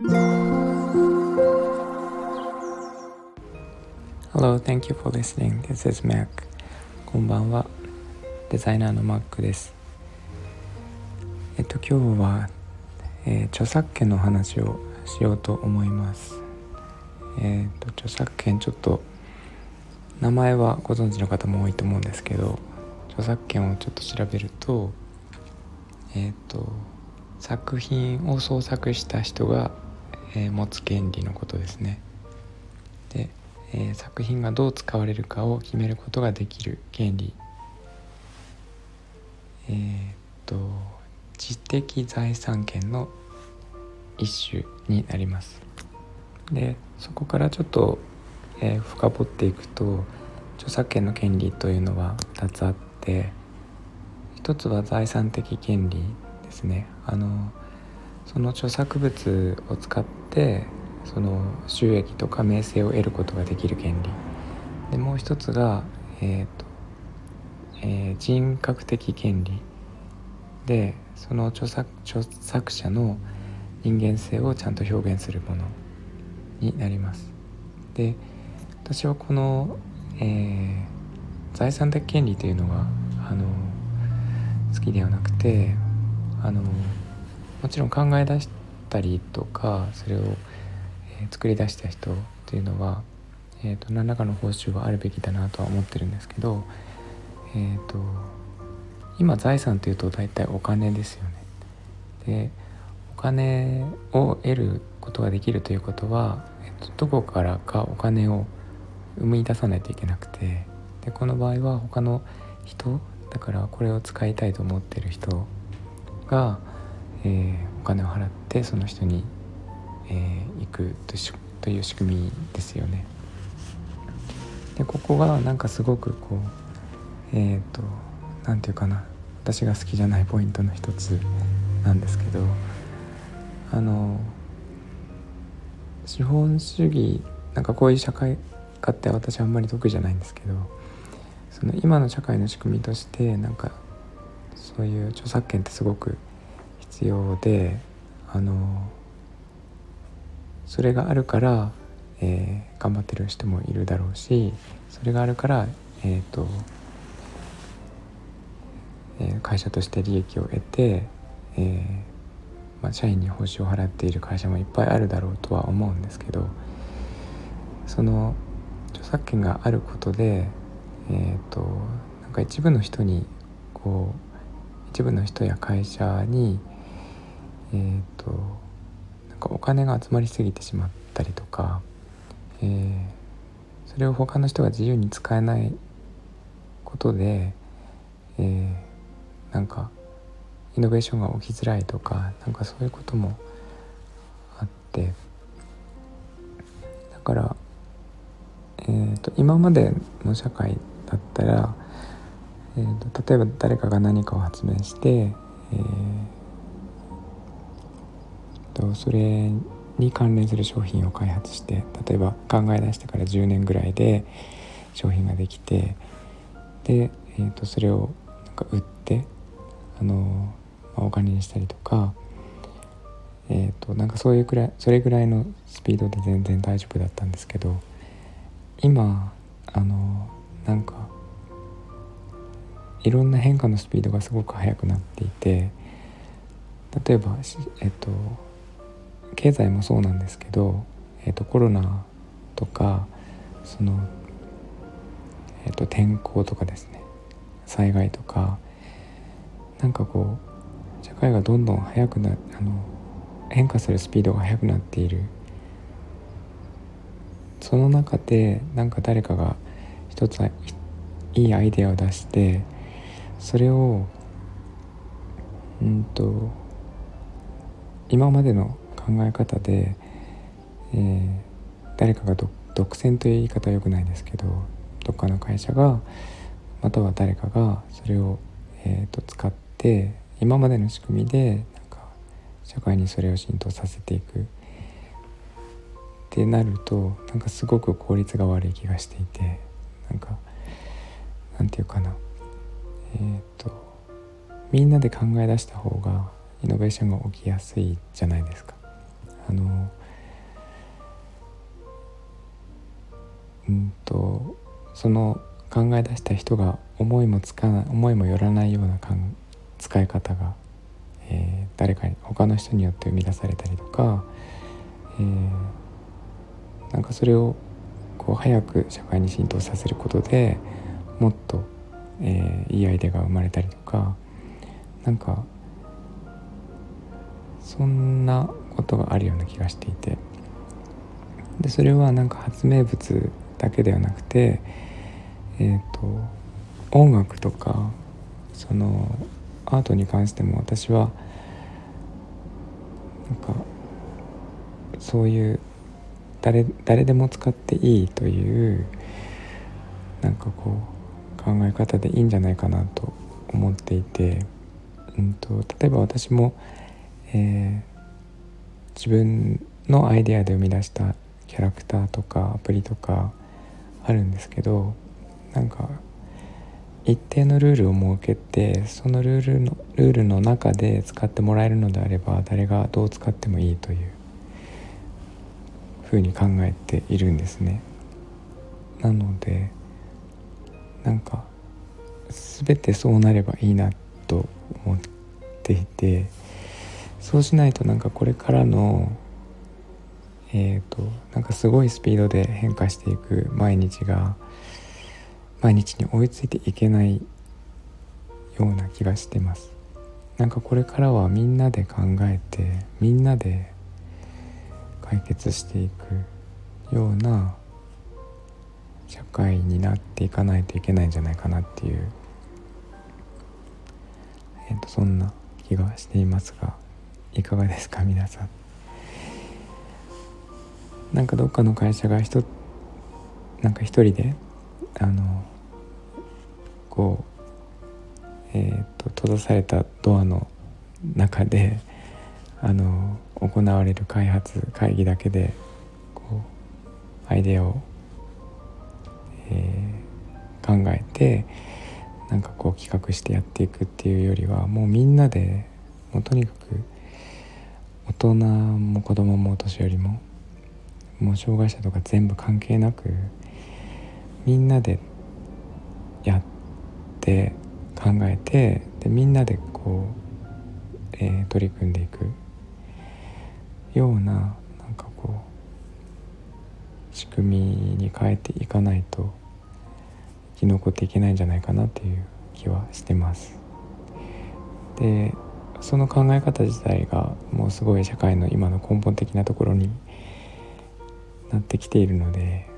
Hello, thank you for listening. This is Mac. こんばんは。デザイナーの Mac です。えっと今日は、えー、著作権の話をしようと思います。えっと著作権ちょっと名前はご存知の方も多いと思うんですけど、著作権をちょっと調べると、えっと作品を創作した人が、えー、持つ権利のことですね。でえー、作品がどう使われるかを決めることができる権利。えー、っと知的財産権の一種になります。でそこからちょっと、えー、深掘っていくと著作権の権利というのは2つあって一つは財産的権利ですね。あのその著作物を使ってその収益とか名声を得ることができる権利でもう一つが、えーとえー、人格的権利でその著作著作者の人間性をちゃんと表現するものになります。で私はこの、えー、財産的権利というのがあの好きではなくてあのもちろん考え出したりとかそれを作り出した人っていうのは、えーと、何らかの報酬はあるべきだなとは思ってるんですけど、えーと、今財産というと大体お金ですよね。でお金を得ることができるということは、えーと、どこからかお金を生み出さないといけなくてでこの場合は他の人だからこれを使いたいと思ってる人が、えー、金を払ってその人にえー、行くという仕組みですよね。でここがなんかすごくこうえっ、ー、と何て言うかな私が好きじゃないポイントの一つなんですけどあの資本主義なんかこういう社会化って私あんまり得意じゃないんですけどその今の社会の仕組みとしてなんかそういう著作権ってすごく必要であのそれがあるから、えー、頑張ってる人もいるだろうしそれがあるから、えーとえー、会社として利益を得て、えーまあ、社員に報酬を払っている会社もいっぱいあるだろうとは思うんですけどその著作権があることで、えーと、なんか一部の人にこう一部の人や会社にえ、ー、とかお金が集まりすぎてしまったりとか、えー、それを他の人が自由に使えないことで、えー、なんかイノベーションが起きづらいとかなんかそういうこともあってだから、えーと、今までの社会だったら、えーと、例えば誰かが何かを発明して、えーとそれに関連する商品を開発して例えば考え出してから10年ぐらいで商品ができてで、えー、とそれをなんか売ってあの、ま、お金にしたりとか、えー、となんかそういうくらいそれぐらいのスピードで全然大丈夫だったんですけど今あのなんかいろんな変化のスピードがすごく速くなっていて例えばえっと経済もそうなんですけど、えーと、コロナとかその、えーと、天候とかですね。災害とかなんかこう社会がどんどん速くなあの変化するスピードが速くなっている。その中でなんか誰かが一ついいアイデアを出してそれをうんと今までの考え方で、えー、誰かが独占という言い方は良くないですけどどっかの会社がまたは誰かがそれを、えーと、使って今までの仕組みでなんか社会にそれを浸透させていくってなるとなんかすごく効率が悪い気がしていてなんかなんていうかなえっ、ー、とみんなで考え出した方がイノベーションが起きやすいじゃないですか。あのうんとその考え出した人が思いもつかない思いもよらないような使い方が、えー、誰かに他の人によって生み出されたりとか、えー、なんかそれをこう早く社会に浸透させることでもっと、えー、いいアイデアが生まれたりとかなんかそんなことがあるような気がしていて。でそれはなんか発明物だけではなくてえっ、ー、と音楽とかそのアートに関しても私はなんかそういう誰誰でも使っていいというなんかこう考え方でいいんじゃないかなと思っていて、うんと、例えば私も、えー、自分のアイデアで生み出したキャラクターとかアプリとかあるんですけどなんか一定のルールを設けてそのルールのルールの中で使ってもらえるのであれば誰がどう使ってもいいというふうに考えているんですね。なのでなんか全てそうなればいいなと思っていてそうしないとなんかこれからのえーと、なんかすごいスピードで変化していく毎日が毎日に追いついていけないような気がしてます。なんかこれからはみんなで考えてみんなで解決していくような社会になっていかないといけないんじゃないかなっていう、えーと、そんな気がしていますが。いかがですか皆さん。なんかどっかの会社がひとなんか一人であのこうえーと、閉ざされたドアの中であの行われる開発会議だけでこうアイデアを、えー、考えてなんかこう企画してやっていくっていうよりはもうみんなでもうとにかく大人も子供もお年寄りももう障害者とか全部関係なくみんなでやって考えてでみんなでこう、えー、取り組んでいくようななんかこう仕組みに変えていかないと生き残っていけないんじゃないかなっていう気はしてます。でその考え方自体がもうすごい社会の今の根本的なところになってきているので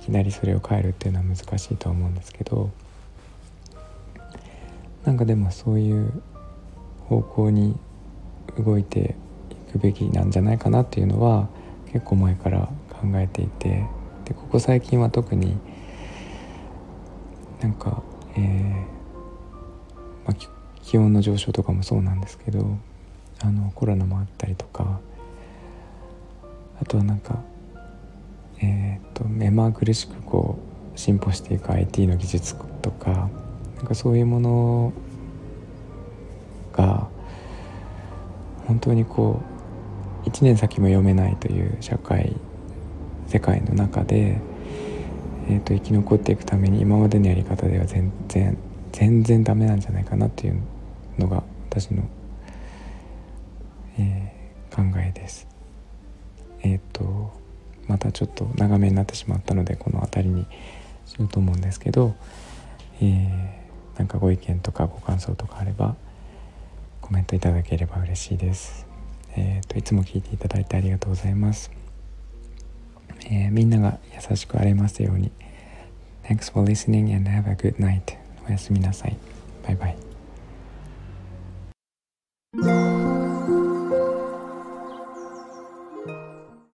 いきなりそれを変えるっていうのは難しいとは思うんですけどなんかでもそういう方向に動いていくべきなんじゃないかなっていうのは結構前から考えていてでここ最近は特になんか、えーまあ、気温の上昇とかもそうなんですけどあのコロナもあったりとかあとはなんかえーと、目まぐるしくこう進歩していく IT の技術とかなんかそういうものが本当にこう1年先も読めないという社会世界の中で、えーと、生き残っていくために今までのやり方では全然全然ダメなんじゃないかなっていうのが私の、えー、考えです。えっ、ー、とまたちょっと長めになってしまったのでこの辺りにしようと思うんですけど、えー、なんかご意見とかご感想とかあればコメントいただければ嬉しいです。えーと、いつも聞いていただいてありがとうございます。えー、みんなが優しくありますように。Thanks for listening and have a good night. おやすみなさい。バイバイ。